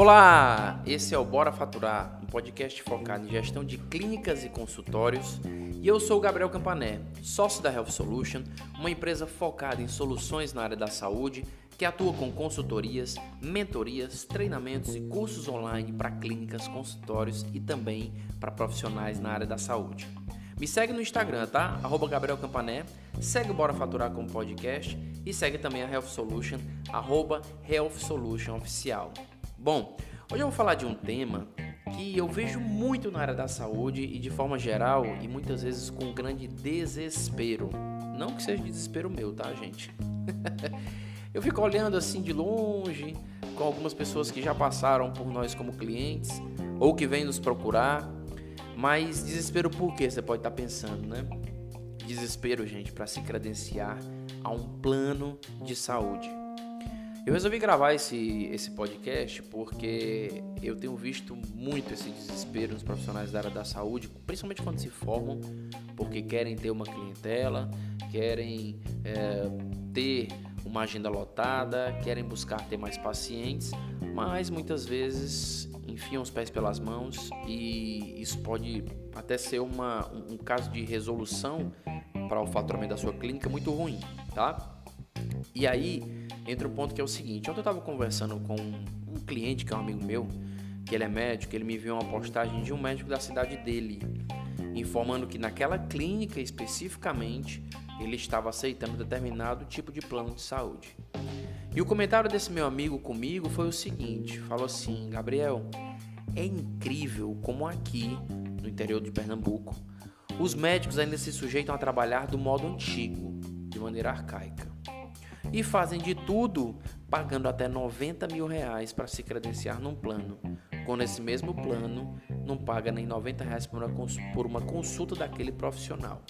Olá, esse é o Bora Faturar, um podcast focado em gestão de clínicas e consultórios. E eu sou o Gabriel Campané, sócio da Health Solution, uma empresa focada em soluções na área da saúde que atua com consultorias, mentorias, treinamentos e cursos online para clínicas, consultórios e também para profissionais na área da saúde. Me segue no Instagram, tá? Arroba Gabriel Campané. Segue o Bora Faturar como podcast e segue também a Health Solution, arroba Health Solution Oficial. Bom, hoje eu vou falar de um tema que eu vejo muito na área da saúde e de forma geral e muitas vezes com grande desespero. Não que seja desespero meu, tá, gente? eu fico olhando assim de longe com algumas pessoas que já passaram por nós como clientes ou que vêm nos procurar mas desespero por quê? Você pode estar pensando, né? Desespero, gente, para se credenciar a um plano de saúde. Eu resolvi gravar esse, esse podcast porque eu tenho visto muito esse desespero nos profissionais da área da saúde, principalmente quando se formam, porque querem ter uma clientela, querem é, ter uma agenda lotada, querem buscar ter mais pacientes, mas muitas vezes enfiam os pés pelas mãos e isso pode até ser uma, um, um caso de resolução para o faturamento da sua clínica muito ruim, tá? E aí entra o ponto que é o seguinte: ontem eu estava conversando com um cliente que é um amigo meu, que ele é médico, ele me enviou uma postagem de um médico da cidade dele, informando que naquela clínica especificamente ele estava aceitando determinado tipo de plano de saúde. E o comentário desse meu amigo comigo foi o seguinte: falou assim, Gabriel, é incrível como aqui, no interior de Pernambuco, os médicos ainda se sujeitam a trabalhar do modo antigo, de maneira arcaica. E fazem de tudo, pagando até 90 mil reais para se credenciar num plano, quando esse mesmo plano não paga nem 90 reais por uma consulta daquele profissional.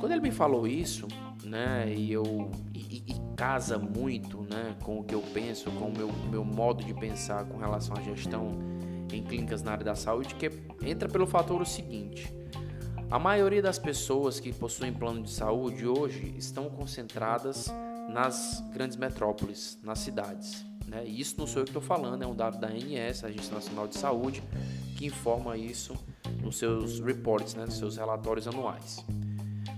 Quando ele me falou isso, né, e eu e, e, casa muito, né, com o que eu penso, com o meu, meu modo de pensar com relação à gestão em clínicas na área da saúde, que entra pelo fator o seguinte: a maioria das pessoas que possuem plano de saúde hoje estão concentradas nas grandes metrópoles, nas cidades. Né? E isso não sou eu que estou falando, é um dado da ANS, Agência Nacional de Saúde, que informa isso nos seus reports, né, nos seus relatórios anuais.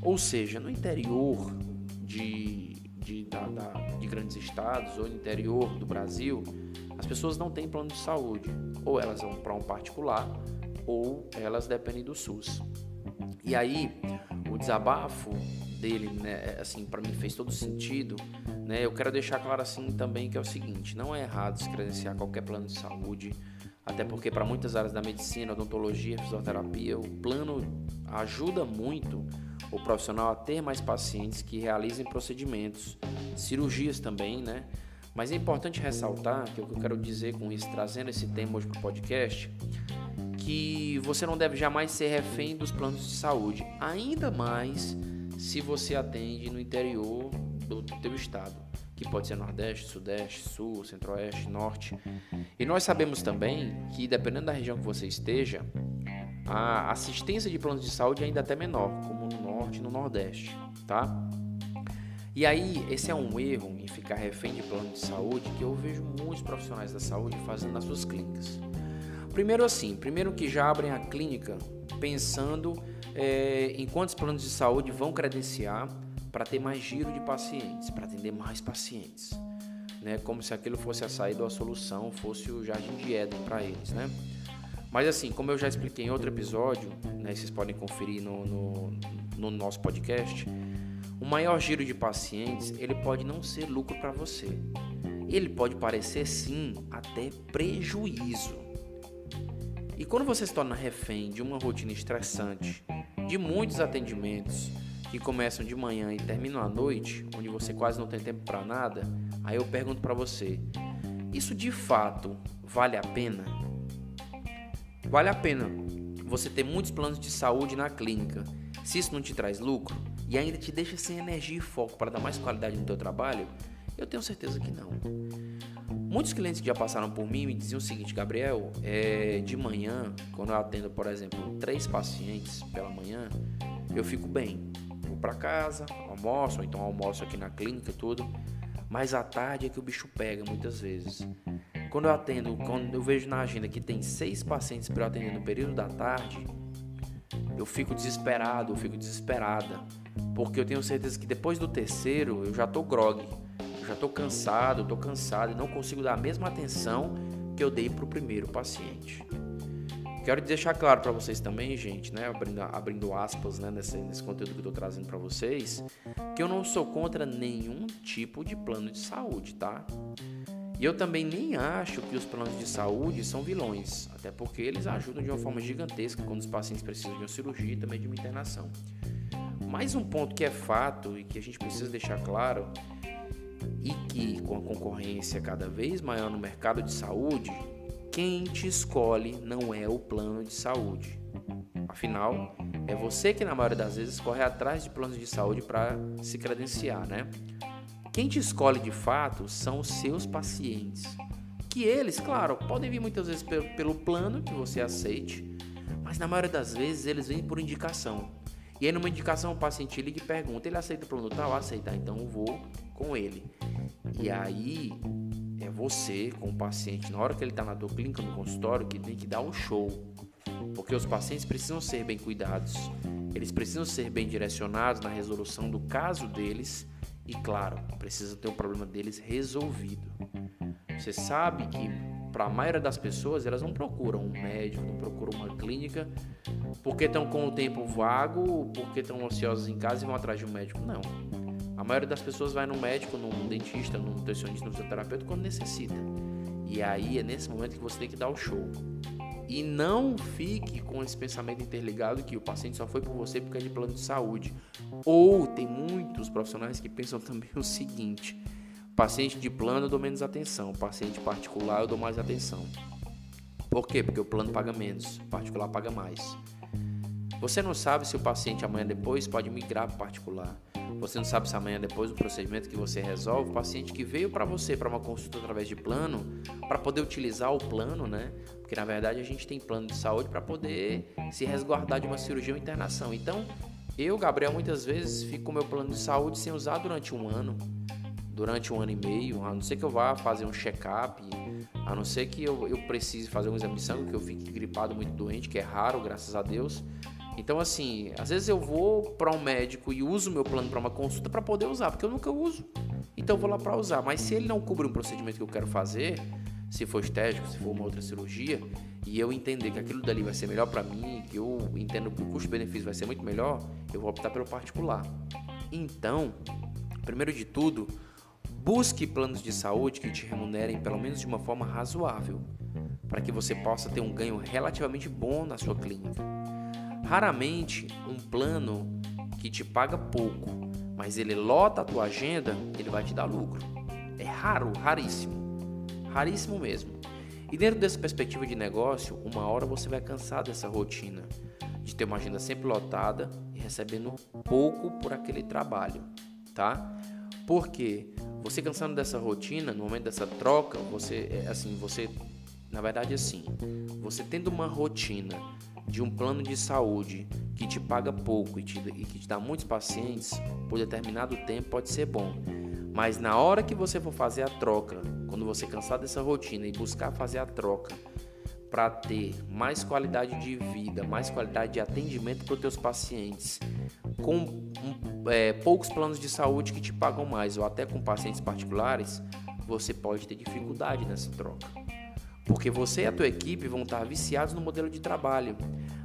Ou seja, no interior de, de, da, da, de grandes estados ou no interior do Brasil, as pessoas não têm plano de saúde. Ou elas vão para um particular ou elas dependem do SUS. E aí, o desabafo dele, né, assim, para mim fez todo sentido, né? Eu quero deixar claro assim também que é o seguinte, não é errado se credenciar qualquer plano de saúde, até porque para muitas áreas da medicina, odontologia, fisioterapia, o plano ajuda muito o profissional a ter mais pacientes que realizem procedimentos, cirurgias também, né? Mas é importante ressaltar que o que eu quero dizer com isso, trazendo esse tema hoje para o podcast, que você não deve jamais ser refém dos planos de saúde, ainda mais se você atende no interior do teu estado, que pode ser Nordeste, Sudeste, Sul, Centro-Oeste, Norte. E nós sabemos também que dependendo da região que você esteja, a assistência de planos de saúde é ainda até menor, como no Norte e no Nordeste, tá? E aí, esse é um erro em ficar refém de plano de saúde que eu vejo muitos profissionais da saúde fazendo nas suas clínicas. Primeiro assim, primeiro que já abrem a clínica pensando é, em quantos planos de saúde vão credenciar para ter mais giro de pacientes, para atender mais pacientes. Né? Como se aquilo fosse a saída ou a solução, fosse o jardim de Éden para eles, né? Mas assim, como eu já expliquei em outro episódio, né, vocês podem conferir no, no, no nosso podcast, o maior giro de pacientes ele pode não ser lucro para você. Ele pode parecer sim até prejuízo. E quando você se torna refém de uma rotina estressante, de muitos atendimentos que começam de manhã e terminam à noite, onde você quase não tem tempo para nada, aí eu pergunto para você: isso de fato vale a pena? Vale a pena você ter muitos planos de saúde na clínica. Se isso não te traz lucro e ainda te deixa sem energia e foco para dar mais qualidade no teu trabalho, eu tenho certeza que não. Muitos clientes que já passaram por mim me diziam o seguinte, Gabriel, é, de manhã, quando eu atendo, por exemplo, três pacientes pela manhã, eu fico bem. Vou para casa, almoço, ou então almoço aqui na clínica e tudo, mas à tarde é que o bicho pega muitas vezes. quando eu atendo, quando eu vejo na agenda que tem seis pacientes para eu atender no período da tarde, eu fico desesperado, eu fico desesperada, porque eu tenho certeza que depois do terceiro eu já tô grog, eu já tô cansado, tô cansado e não consigo dar a mesma atenção que eu dei para o primeiro paciente. Quero deixar claro para vocês também, gente, né, abrindo, abrindo aspas né, nesse, nesse conteúdo que eu estou trazendo para vocês, que eu não sou contra nenhum tipo de plano de saúde, tá? E eu também nem acho que os planos de saúde são vilões, até porque eles ajudam de uma forma gigantesca quando os pacientes precisam de uma cirurgia e também de uma internação. Mais um ponto que é fato e que a gente precisa deixar claro e que com a concorrência cada vez maior no mercado de saúde, quem te escolhe não é o plano de saúde. Afinal, é você que na maioria das vezes corre atrás de planos de saúde para se credenciar, né? Quem te escolhe de fato são os seus pacientes. Que eles, claro, podem vir muitas vezes pelo plano que você aceite, mas na maioria das vezes eles vêm por indicação. E aí numa indicação o paciente liga e pergunta, ele aceita o plano tal? Aceita, então eu vou com ele. E aí é você, com o paciente, na hora que ele está na tua clínica, no consultório, que tem que dar um show. Porque os pacientes precisam ser bem cuidados, eles precisam ser bem direcionados na resolução do caso deles e, claro, precisa ter o problema deles resolvido. Você sabe que, para a maioria das pessoas, elas não procuram um médico, não procuram uma clínica porque estão com o tempo vago, porque estão ociosos em casa e vão atrás de um médico. Não. A maioria das pessoas vai no médico, num dentista, num nutricionista, num fisioterapeuta quando necessita. E aí é nesse momento que você tem que dar o show. E não fique com esse pensamento interligado que o paciente só foi por você porque é de plano de saúde. Ou tem muitos profissionais que pensam também o seguinte: paciente de plano eu dou menos atenção, paciente particular eu dou mais atenção. Por quê? Porque o plano paga menos, particular paga mais. Você não sabe se o paciente amanhã depois pode migrar para particular. Você não sabe se amanhã depois do procedimento que você resolve, o paciente que veio para você para uma consulta através de plano, para poder utilizar o plano, né? Porque na verdade a gente tem plano de saúde para poder se resguardar de uma cirurgia ou internação. Então, eu, Gabriel, muitas vezes fico com meu plano de saúde sem usar durante um ano, durante um ano e meio, a não ser que eu vá fazer um check-up, a não ser que eu, eu precise fazer um exame de sangue, que eu fique gripado muito doente, que é raro, graças a Deus. Então, assim, às vezes eu vou para um médico e uso meu plano para uma consulta para poder usar, porque eu nunca uso. Então, eu vou lá para usar. Mas se ele não cobre um procedimento que eu quero fazer, se for estético, se for uma outra cirurgia, e eu entender que aquilo dali vai ser melhor para mim, que eu entendo que o custo-benefício vai ser muito melhor, eu vou optar pelo particular. Então, primeiro de tudo, busque planos de saúde que te remunerem pelo menos de uma forma razoável, para que você possa ter um ganho relativamente bom na sua clínica. Raramente um plano que te paga pouco, mas ele lota a tua agenda, ele vai te dar lucro. É raro, raríssimo. Raríssimo mesmo. E dentro dessa perspectiva de negócio, uma hora você vai cansar dessa rotina de ter uma agenda sempre lotada e recebendo pouco por aquele trabalho, tá? Porque você cansando dessa rotina, no momento dessa troca, você é, assim, você na verdade assim, você tendo uma rotina de um plano de saúde que te paga pouco e, te, e que te dá muitos pacientes por determinado tempo pode ser bom. Mas na hora que você for fazer a troca, quando você cansar dessa rotina e buscar fazer a troca para ter mais qualidade de vida, mais qualidade de atendimento para os teus pacientes, com um, é, poucos planos de saúde que te pagam mais ou até com pacientes particulares, você pode ter dificuldade nessa troca. Porque você e a tua equipe vão estar viciados no modelo de trabalho.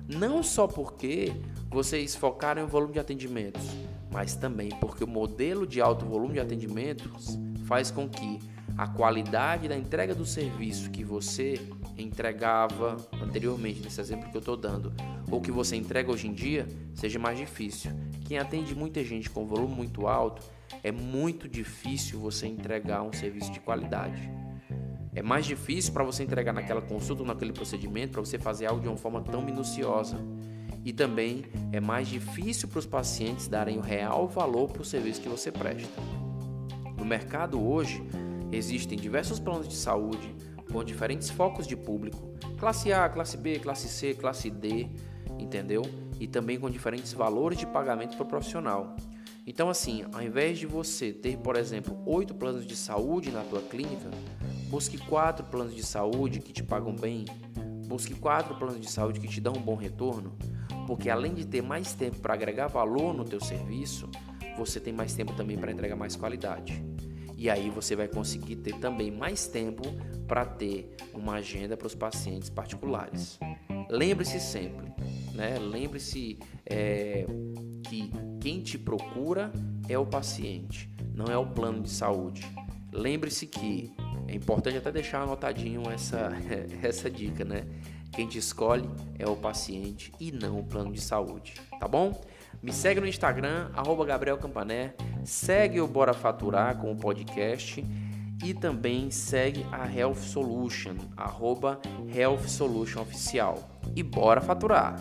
Não só porque vocês focaram em volume de atendimentos, mas também porque o modelo de alto volume de atendimentos faz com que a qualidade da entrega do serviço que você entregava anteriormente, nesse exemplo que eu estou dando, ou que você entrega hoje em dia, seja mais difícil. Quem atende muita gente com volume muito alto, é muito difícil você entregar um serviço de qualidade. É mais difícil para você entregar naquela consulta ou naquele procedimento, para você fazer algo de uma forma tão minuciosa. E também é mais difícil para os pacientes darem o real valor para o serviço que você presta. No mercado hoje, existem diversos planos de saúde com diferentes focos de público: classe A, classe B, classe C, classe D, entendeu? E também com diferentes valores de pagamento para o profissional. Então, assim, ao invés de você ter, por exemplo, oito planos de saúde na tua clínica, Busque quatro planos de saúde que te pagam bem. Busque quatro planos de saúde que te dão um bom retorno, porque além de ter mais tempo para agregar valor no teu serviço, você tem mais tempo também para entregar mais qualidade. E aí você vai conseguir ter também mais tempo para ter uma agenda para os pacientes particulares. Lembre-se sempre, né? Lembre-se é, que quem te procura é o paciente, não é o plano de saúde. Lembre-se que é importante até deixar anotadinho essa, essa dica, né? Quem te escolhe é o paciente e não o plano de saúde, tá bom? Me segue no Instagram, arroba Gabriel Campané, segue o Bora Faturar com o podcast e também segue a Health Solution, arroba Health Solution Oficial. E bora faturar!